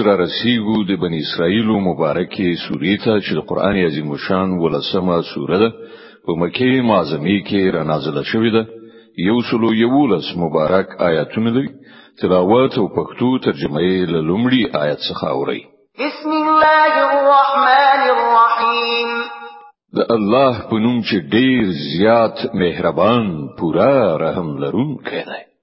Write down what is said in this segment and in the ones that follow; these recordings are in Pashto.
چې را رسیږو د بنی اسرائیلو مبارکې سورې ته چې د قران عظیم شان ولسمه سوره ده په مکه معظمه کې را نازله شوې ده یو سلو یولس مبارک آیاتونه لري تلاوت او پښتو ترجمه یې له لومړي آیت څخه اوري بسم الله الرحمن الرحیم د الله په نوم چې ډیر زیات مهربان پورا رحم لرونکی دی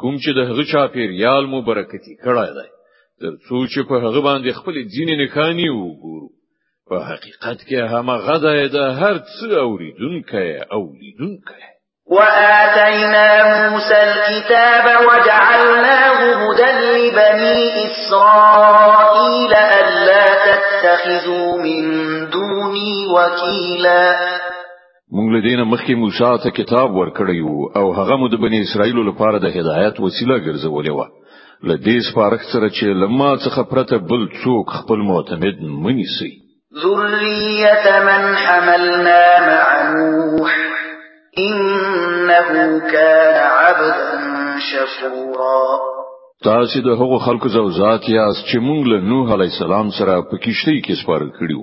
کوم چې د هغه چا پیریال مو برکتی کړای دی تر څو چې په هغه باندې خپل دین نه خاني وګورو په حقیقت کې هغه غدا د هر څه اوریدونکې او لیدونکې وآتينا موسى الكتاب وجعلناه هدى لبني إسرائيل ألا تتخذوا من دوني وكيلا موږ له دینه مخکې موسی ته کتاب ورکړی او هغه مو د بنی اسرائیل لپاره د هدایت وسیله ګرځولې و له دې سپارښت سره چې لما څخه پرته بل څوک خپل معتمد منی سي ذریه من حملنا مع نوح انه كان عبدا شكورا تاسو د هغو خلکو زوزات یاست چې مونږ له نوح علی السلام سره په کیشتۍ کې سپار کړیو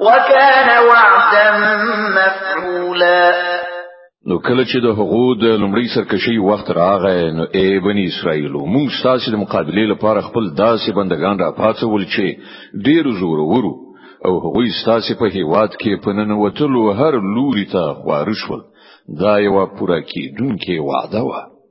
وكان وعدا مفعولا نو کله چې د هغو د لمړی سرکشي وخت راغی نو ای بنی اسرائیلو موږ تاسو د مقابله لپاره خپل داسې بندگان را پاتول چې ډیر زور ورو او هغه تاسو په هیواد کې په نن وتلو هر لوري ته خوارشول دا یو پوره کیدونکې وعده وه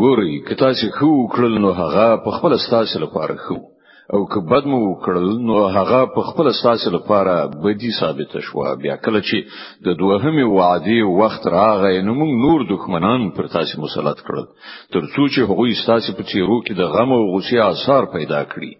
ګوري که تاسو خو وکړل نو هغه په خپل ستاسو لپاره خو او که بد مو وکړل نو هغه په خپل ستاسو لپاره بدی ثابت شو بیا کله چې د دوهمې وعده وخت راغی نو موږ نور دښمنان پر تاسو مسلط کړل ترڅو چې هغوی ستاسو په چیرو کې د غم او غصې آثار پیدا کړي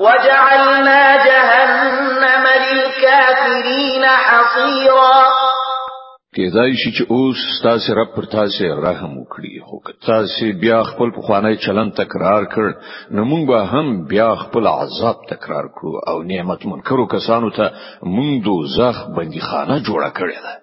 وجعلنا جهنم للكافرين حصيرا کېدای شي چې اوس تاسو رب پر تاسو رحم وکړي خو که تاسو بیا خپل پخوانی چلن تکرار کړ نو موږ به هم بیا خپل عذاب تکرار کړو او نعمت منکرو کسانو ته موږ دوزخ بندي خانه جوړه کړې ده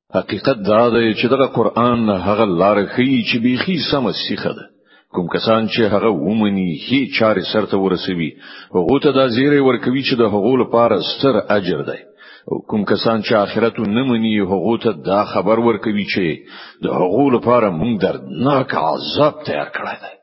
حقیقت دا دی چې دغه قران هغه لار ښیي چې بیخي سم سیخه ده کوم کسان چې هغه ومني هي چارې سرته ورسوي هغه ته دا زیری ورکوي چې د هغو لپاره ستر اجر دی او کوم کسان چې آخرت نه مني هغه ته دا خبر ورکوي چې د هغو لپاره موږ دردناک عذاب تیار کړی دی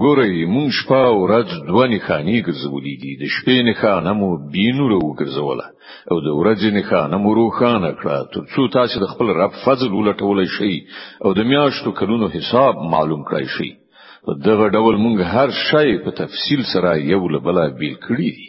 ګورئ مونږ شپه او ورځ دوه نښانې ګرځولې دي د شپې نښانه مو بینوره وګرځوله او د ورځې نښانه مو روښانه کړه ترڅو تاسو د خپل رب فضل ولټول شئ او د میاشتو کلونو حساب معلوم کړئ شئ په دغه ډول مونږ هر شی په تفصیل سره یو له بله بیل کړی دي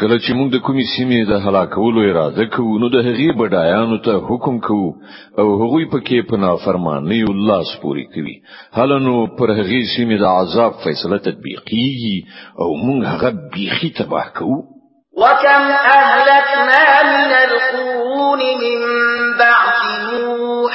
کله چې موږ د کومې سیمې د هلاکولو اراده کوو نو د هغې بډایانو ته حکم کوو او هغوی پکې په نافرمانی الله سپوري کوي هلنو پر هغې سیمې د عذاب فیصله تطبیقیږي او موږ هغه بیخي تباه کوو وكم أهلكنا من القرون من بعد نوح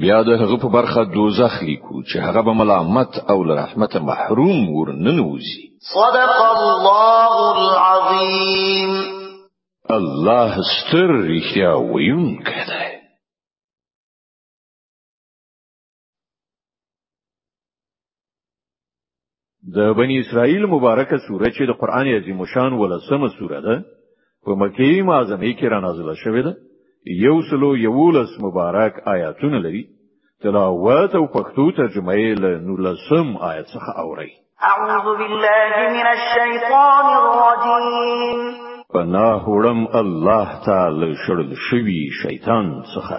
بیا د هغه په برخه دوزخ لیکو چې هغه به ملامت او له رحمت محروم ورننوزي صدق الله العظیم الله ستر رښتیا ویونکی دی د بنی اسرائیل مبارکه سوره چې د قران عظیم شان ولسمه سوره ده په مکه معظمه کې را نازله شوې ده یو سلو یولس مبارک آیاتونه لري تلاوت او پښتو ترجمه یې له نولسم آیت څخه اوري اعوذ بالله من الشیطان الرجیم پناه وړم الله تعالی شړل شوی شیطان څخه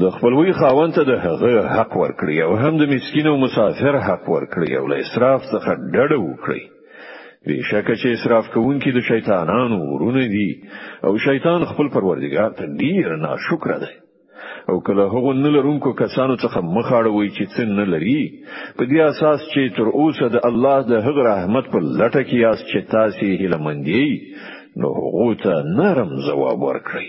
د خپلوي خاوند ته د هغه حق ورکړي او هم د مسکین او مسافر حق ورکړي او له اسراف څخه ډډه وکړي بشک چې اسراف کوونکي د شیطانانو ورونه دي او شیطان خپل پروردګار ته ډیر ناشکر دی او کله هغه نه لرونکو کسانو څخه مخاړوي چې څه نه لري په دې اساس چې تر اوسه د الله د هغه رحمت په لټه کې یاست چې تاسو هیله مندي نو هغه ته نرم ځواب ورکړئ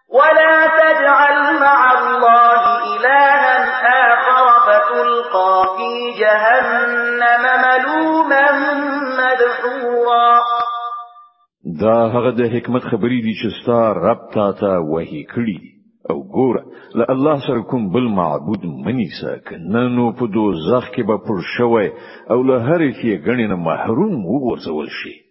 ولا تجعل مع الله إلها آخر فتلقى في جهنم ملوما مدحورا دا هغه د حکمت خبرې دي چې ستا رب تا ته وحي کړی او ګور له الله سره کوم بل معبود منی ساکه نه نو په دوزخ کې به پر شوی او له هرې کې غنی نه محروم وګرځول شي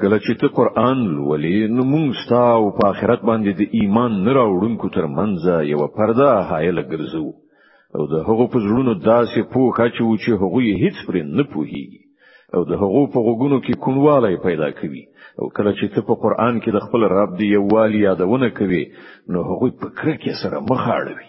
کله چې ته قران لولې نو موږ ستا او په آخرت باندې د ایمان نه راوړونکو تر منځ یو پرده حایله ګرځو او د هغو په زړونو داسې پوښ اچو چې هغه یې هیڅ پرې نه پوهیږي او د هغو په غوګونو کې کونواله پیدا کوي او کله چې ته په قران کې د خپل رب دی یووالي یادونه کوي نو هغه په کرکه سره مخ اړوي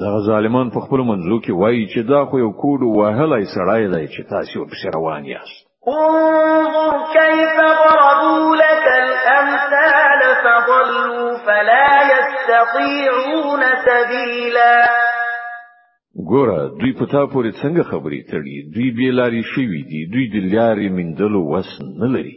دا ظالمان په خپل منځو کې وایي چې دا خو یو کوډ وهلای سړی دی چې تاسو ورپسې روان یاست انظر كيف ضربوا لك الأمثال فضلوا فلا يستطيعون سبيلا ګوره دوی په تا پورې څنګه خبرې تړي دوی بې لارې شوي دي دوی د لارې مندلو وس نه لري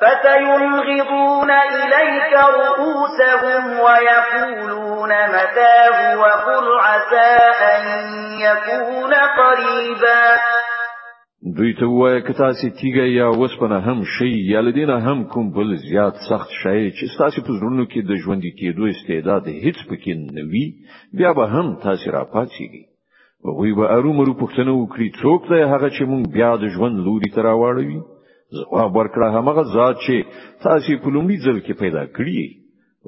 فسينغضون إليك رؤوسهم ويقولون متاه وقل عسى أن يكون قريبا دوی ته وایه که تاسو تیګه یا وسپنه هم شي یا لدینه هم کوم بل زیات سخت شي چې تاسو په زړونو کې د ژوند کېدو استعداد هیڅ پکې نه وي بیا به هم تاسو را پاتېږي هغوی به ارومرو پوښتنه وکړي څوک دی هغه چې مونږ بیا د ژوند لوري ته راوړوي ځواب ورکړه هغه ذات چې تاسو په لومړي ځل کې پیدا کړی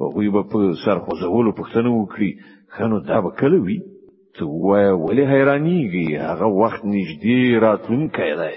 هغوی به په سر خوځولو پوښتنه وکړي خنو دا به کله وي ته وایې ولې حیرانیږي هغه وخت نږدې راتلونکی دی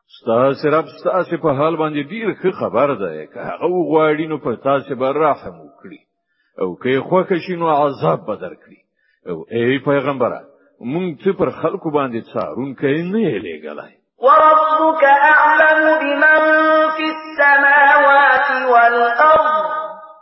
ستاسو رب ستاسو په حال باندې ډیر ښه خبر ده که هغه غواړي نو په تاسو به رحم وکړي او که خوښ شي نو عذاب به درکړي او ای پیغمبره مونږ ته پر خلکو باندې څارونکی نه لګلای وربك اعلم بمن في السماوات والارض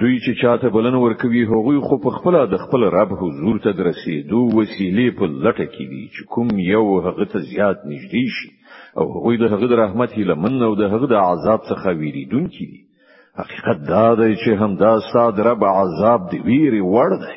دوی چې چاته بلنه ورکوي هغوی خو په خپل د خپل رب حضور ته درسي دوه وسیلې په لټه کې دي چې کوم یو هغه ته زیات نږدې شي او هغوی د هغه د رحمت هیله من او د هغه د عذاب څخه ویریدونکي دي حقیقت دا دی چې همدا ساده رب عذاب دی ویری وړ دی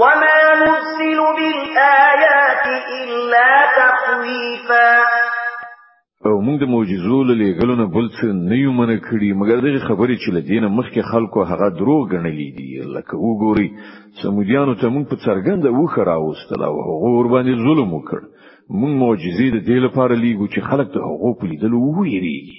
وما نرسل بالآيات إلا تخويفا او موږ د معجزو له لېګلو نه بل څه نه یو منع کړی مګر دغه خبرې چې لدینه مخکې خلکو هغه دروغ ګڼلې دي لکه وګوري سمودیانو ته موږ په څرګنده وخه راوستل او هغه ور باندې ظلم وکړ موږ معجزې د دې لپاره لیږو چې خلک د هغو په لیدلو وویریږي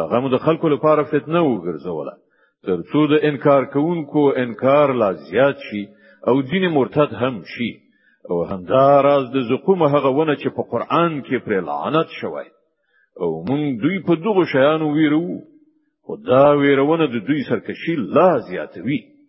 هغه مو د خلکو لپاره فتنه وګرځوله ترڅو د انکار کوونکو انکار لا زیات شي او دین مرتد هم شي او همدا راز د زقوم هغه ونه چې په قران کې پر لعنت شوی او مونږ دوی په دغه شیانو ویرو خدا ویرونه د دوی سرکشي لا زیاتوي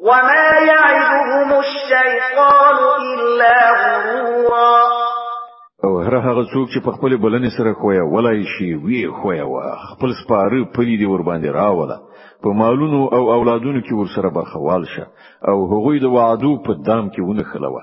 وما يعدهم الشيطان إلا غرورا او هر هغه څوک چې په خپل بلنې سره خویا ولای شي وی خویا وا خپل سپاره پلی دی ور باندې راوله په مالونو او اولادونو کې ور سره برخوال شه او هغوی د وعدو په دام کې ونه خلوه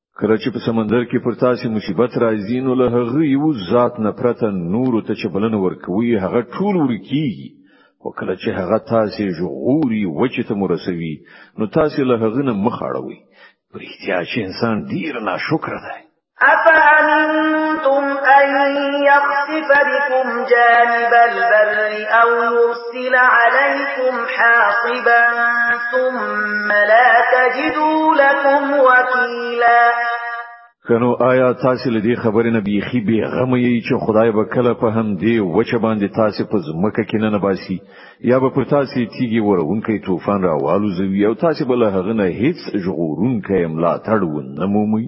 کله چې په سمندر کې پر تاسو مصیبت راځي نو له هغه یو ذات نه پرته نور ته چې بلنه ورکوي هغه ټول ورکیږي او کله چې هغه تاسو ژغوري وچې ته مرسوي نو تاسو له هغه نه مخ اړوي پر احتیاج انسان ډیر ناشکر دی أفأمنتم أن يخسف بكم جانب البر أو يرسل أرسل عليكم حاصبا ثم لا تجدوا لكم وكيلا کنو آیا تاسو لدی خبرې نه بیخي به غم یی چې خدای به کله په هم دی وچ باندې تاسو په زمکه کې نه نباسي یا به پر تاسو تیږي ورونکې طوفان راوالو زوی او تاسو بل هغه نه هیڅ ژغورونکې املا تړون نه مومي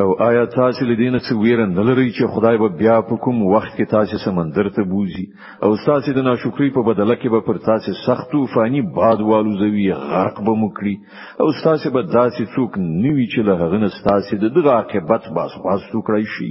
او آیا تاسو لدینه څه ویره نه لرئ چې خدای به بیا په کوم وخت کې تاسو سمندر ته بوزي او تاسو د ناشکری په بدله کې به پر تاسو سخت او فانی باد والوزوي غرق به مکړي او تاسو به داسې څوک نیوي چې له هغه نه تاسو د دغه عاقبت باس باس کړئ شي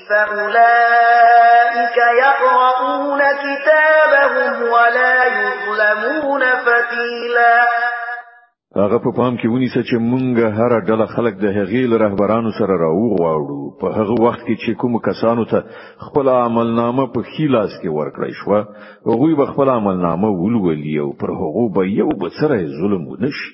فأولئك يقرؤون كتابهم ولا يظلمون فتيلا هغه په پام کې ونیسه چې مونږه هر ډله خلک د هغیل رهبرانو سره راوغواړو په هغه وخت کې چې کوم کسانو ته خپل عملنامه په خیلاس کې ورکړی شو هغه به خپل عملنامه ولولي او پر هغه به یو بڅره ظلم ونشي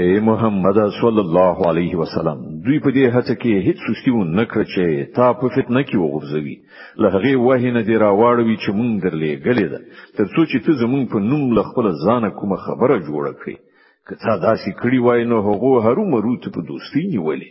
اے محمد صلی الله علیه وسلم دوی په دې هڅه کې هیڅ سستی و نه کړ چې تا په فتنه کې وغورځوي له هغه وه نه دی راوړوي چې مونږ درلې غلې ده تر څو چې ته زمونږ په نوم له خپل ځانه کومه خبره جوړه کړې که تا داسې کړی وای نو هغه هرو مرو ته په دوستۍ نیولې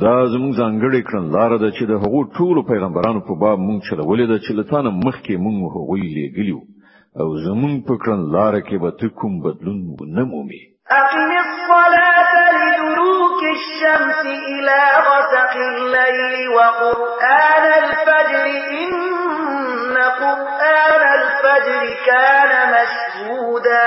دا زموږ ځانګړې کړنلاره ده چې د هغو ټولو پیغمبرانو په باب موږ چلولې ده چې له تانه مخکې موږ هغوی لېږلي او زموږ په کړنلاره کې به ته کوم بدلون ونه مومې أقم الصلاة لدروك الشمس إلى غسق الليل وقرآن الفجر إن قرآن الفجر كان مشهودا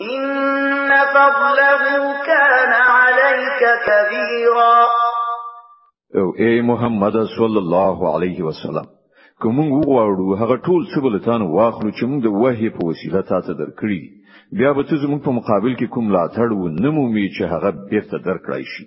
إن فضله كان عليك كبيرا او اے محمد صلی الله علیه وسلم کوم وغواړو هغه ټول څه بلتان واخلو چې موږ د وحی په وسیله تاسو درکړي بیا به تاسو موږ په مقابل کې کوم لا تړو نمومي چې هغه بیرته درکړای شي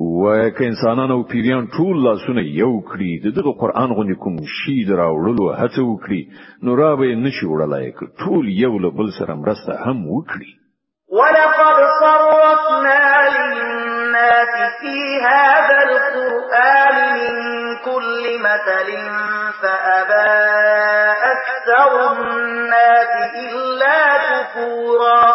وای که انسانان او پیریان ټول لاسونه یو کړي د دغه قران غوندې کوم شی دراوړلو هڅه وکړي نو را به نشي وړلای که ټول یو له بل سره مرسته هم وکړي ولقد صرفنا للناس في هذا القرآن من كل مثل فأبى أكثر الناس إلا كفورا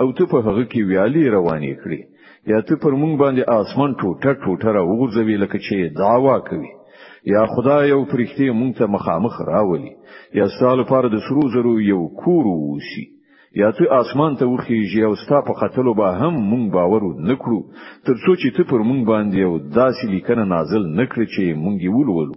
او ته په هغه کې ویالي روانې کړې یا ته پر مونږ باندې آسمان ټوټه ټوټه را وغورځوي لکه چې دعوا کوي یا خدای او فرښتې مونږ ته مخامخ راولي یا ستاسو لپاره د سرو زرو یو کور ووسی یا ته آسمان ته وخیږي او ستا په قتلو به هم مونږ باور نکړو ترڅو چې ته پر مونږ باندې یو داسې لیکنه نازل نکړې چې مونږ یې ولولو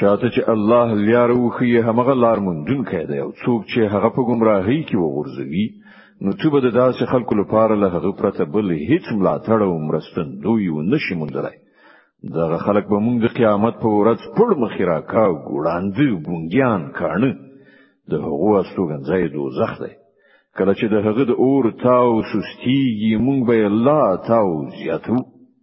چاته چې الله لار وخی هغه لار مونږ کړي او څوک چې هغه په گمراهۍ کې وغورځوي نو ته به د داسې خلکو لپاره له هغه پرته بل هیڅ ملاتړ او مرستندوی و نشي موندلای دغه خلک به موږ د قیامت په ورځ پړ مخې راکا او ګوړاندې ګونګیان کاڼه د هغو استوګنځای دوزخ دی کله چې د هغه د اور تاو سستیږي موږ به الله تاو زیاتو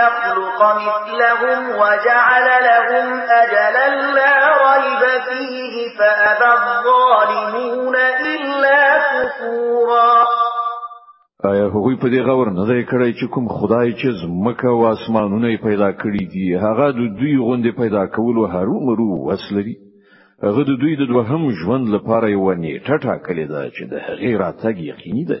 يخلق مثلهم وجعل لهم أجلا لا ريب فيه فأبى الظالمون إلا كفورا آیا هغوی په دې غور نه دی کړی چې کوم خدای چې زمکه او اسمانونه پیدا کړی دي هغه د دوی غوندې پیدا کولو هرو مرو وسلري هغه د دوی د دوهم ژوند لپاره یو نیټه ټاکلې ده چې د هغې راتګ یقیني دی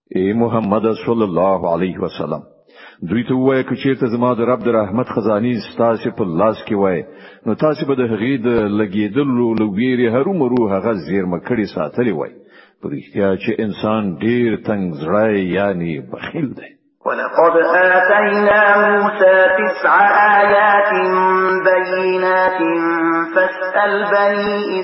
اے محمد صلی الله علیه وسلم دوی ته وایي چې چیرته زما د رب د رحمت خزاني ستاسو په لاس کې وای نو تاسو به د هغې د لګیدلو لویری هرو مرو هغه زیرمه کړی ساتلی وای په رښتیا چې انسان ډیر تنگ زړه یعنی بخیل دی ولقد آتينا موسى تسع آيات بينات فاسأل بني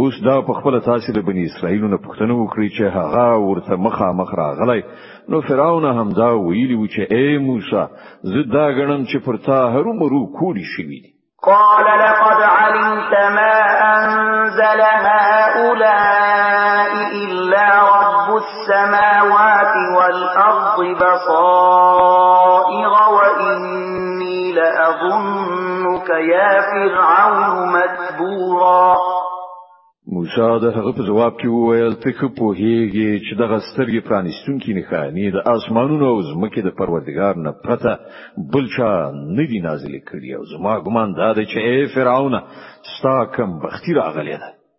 اوس دا په خپل تاسو د بنی اسرائیل نه پوښتنه وکړي چې هغه ورته مخامخ راغلی نو فرعون هم دا ویلی و چې اے موسی زه دا غنم چې پر تا هر مرو کولی شوی دی قال لقد علمت ما انزل هؤلاء الا رب السماوات والأرض بصائر وإني لأظنك يا فرعون مكبورا موسی د هغه په جواب کې وویل ته خو په هیږي چې د غسترګې پرانیستونکو نښانې د اسمانونو او زمکه د پروردگار نه پرته بل چا نه دی نازل کړی او زما ګمان دا دی چې ای فرعون ستا کم بختی راغلی ده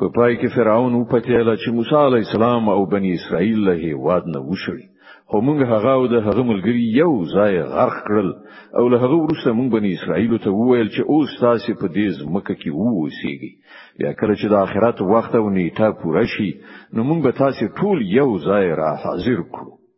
په پای کې فرعون او پتیاله چې موسی علی السلام او بنی اسرائیل له هیواد نه وشړي خو موږ هغه او د هغه ملګری یو ځای غرق کړل او له هغه وروسته موږ بنی اسرائیل ته وویل چې اوس تاسو په دې ځمکه کې اوسېږئ بیا کله چې د آخرت وخت او نیټه پوره شي نو موږ به تاسو ټول یو ځای را حاضر کړو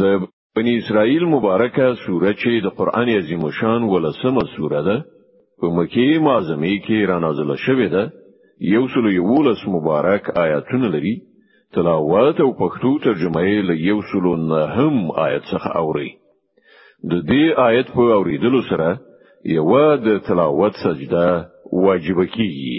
د بنی اسرائیل مبارکه سوره چې د قران عظیم شان ولسمه سوره ده په مکی معظمه کې را نازله شوې ده یو سل یولس مبارک آیاتونه لري تلاوت او پښتو ترجمه یې له یو سل نهم آیت څخه اوري د دې آیت په اوریدلو سره یو د تلاوت سجده واجب کیږي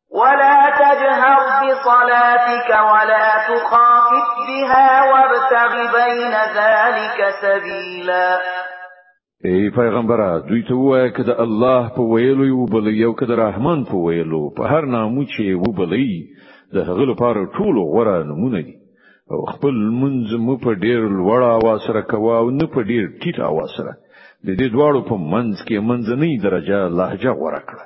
ولا تجهر بصلاتك ولا تخافت بها وابتغ بين ذلك سبيلا ای پیغمبره دوی ته وایه که د الله په ویلو یو بل یو که د رحمان په ویلو په هر نامو چې یو بل د هغه لپاره ټول غوړه نمونه دي او خپل منځ مو په ډیر لوړ اواز سره کوا او نه په ډیر ټیټ اواز سره د دې دواړو په منځ کې منځنۍ درجه لهجه غوړه کړه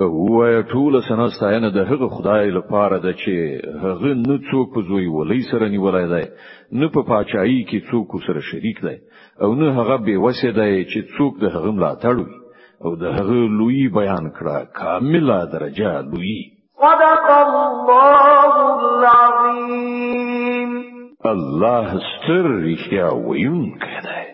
وایه ټوله سنا ستاینه د هغه خدای لپاره ده چې هغه نه څوک په زوی ولې سره نیولای دی نه په پاچایي کې څوک سره شریک دی او نه هغه به وسه دی چې څوک د هغه ملاتړ وي او د هغه لوی بیان کړه کامله درجه لوی صدق الله العظیم الله ستر رښتیا ویونکی دی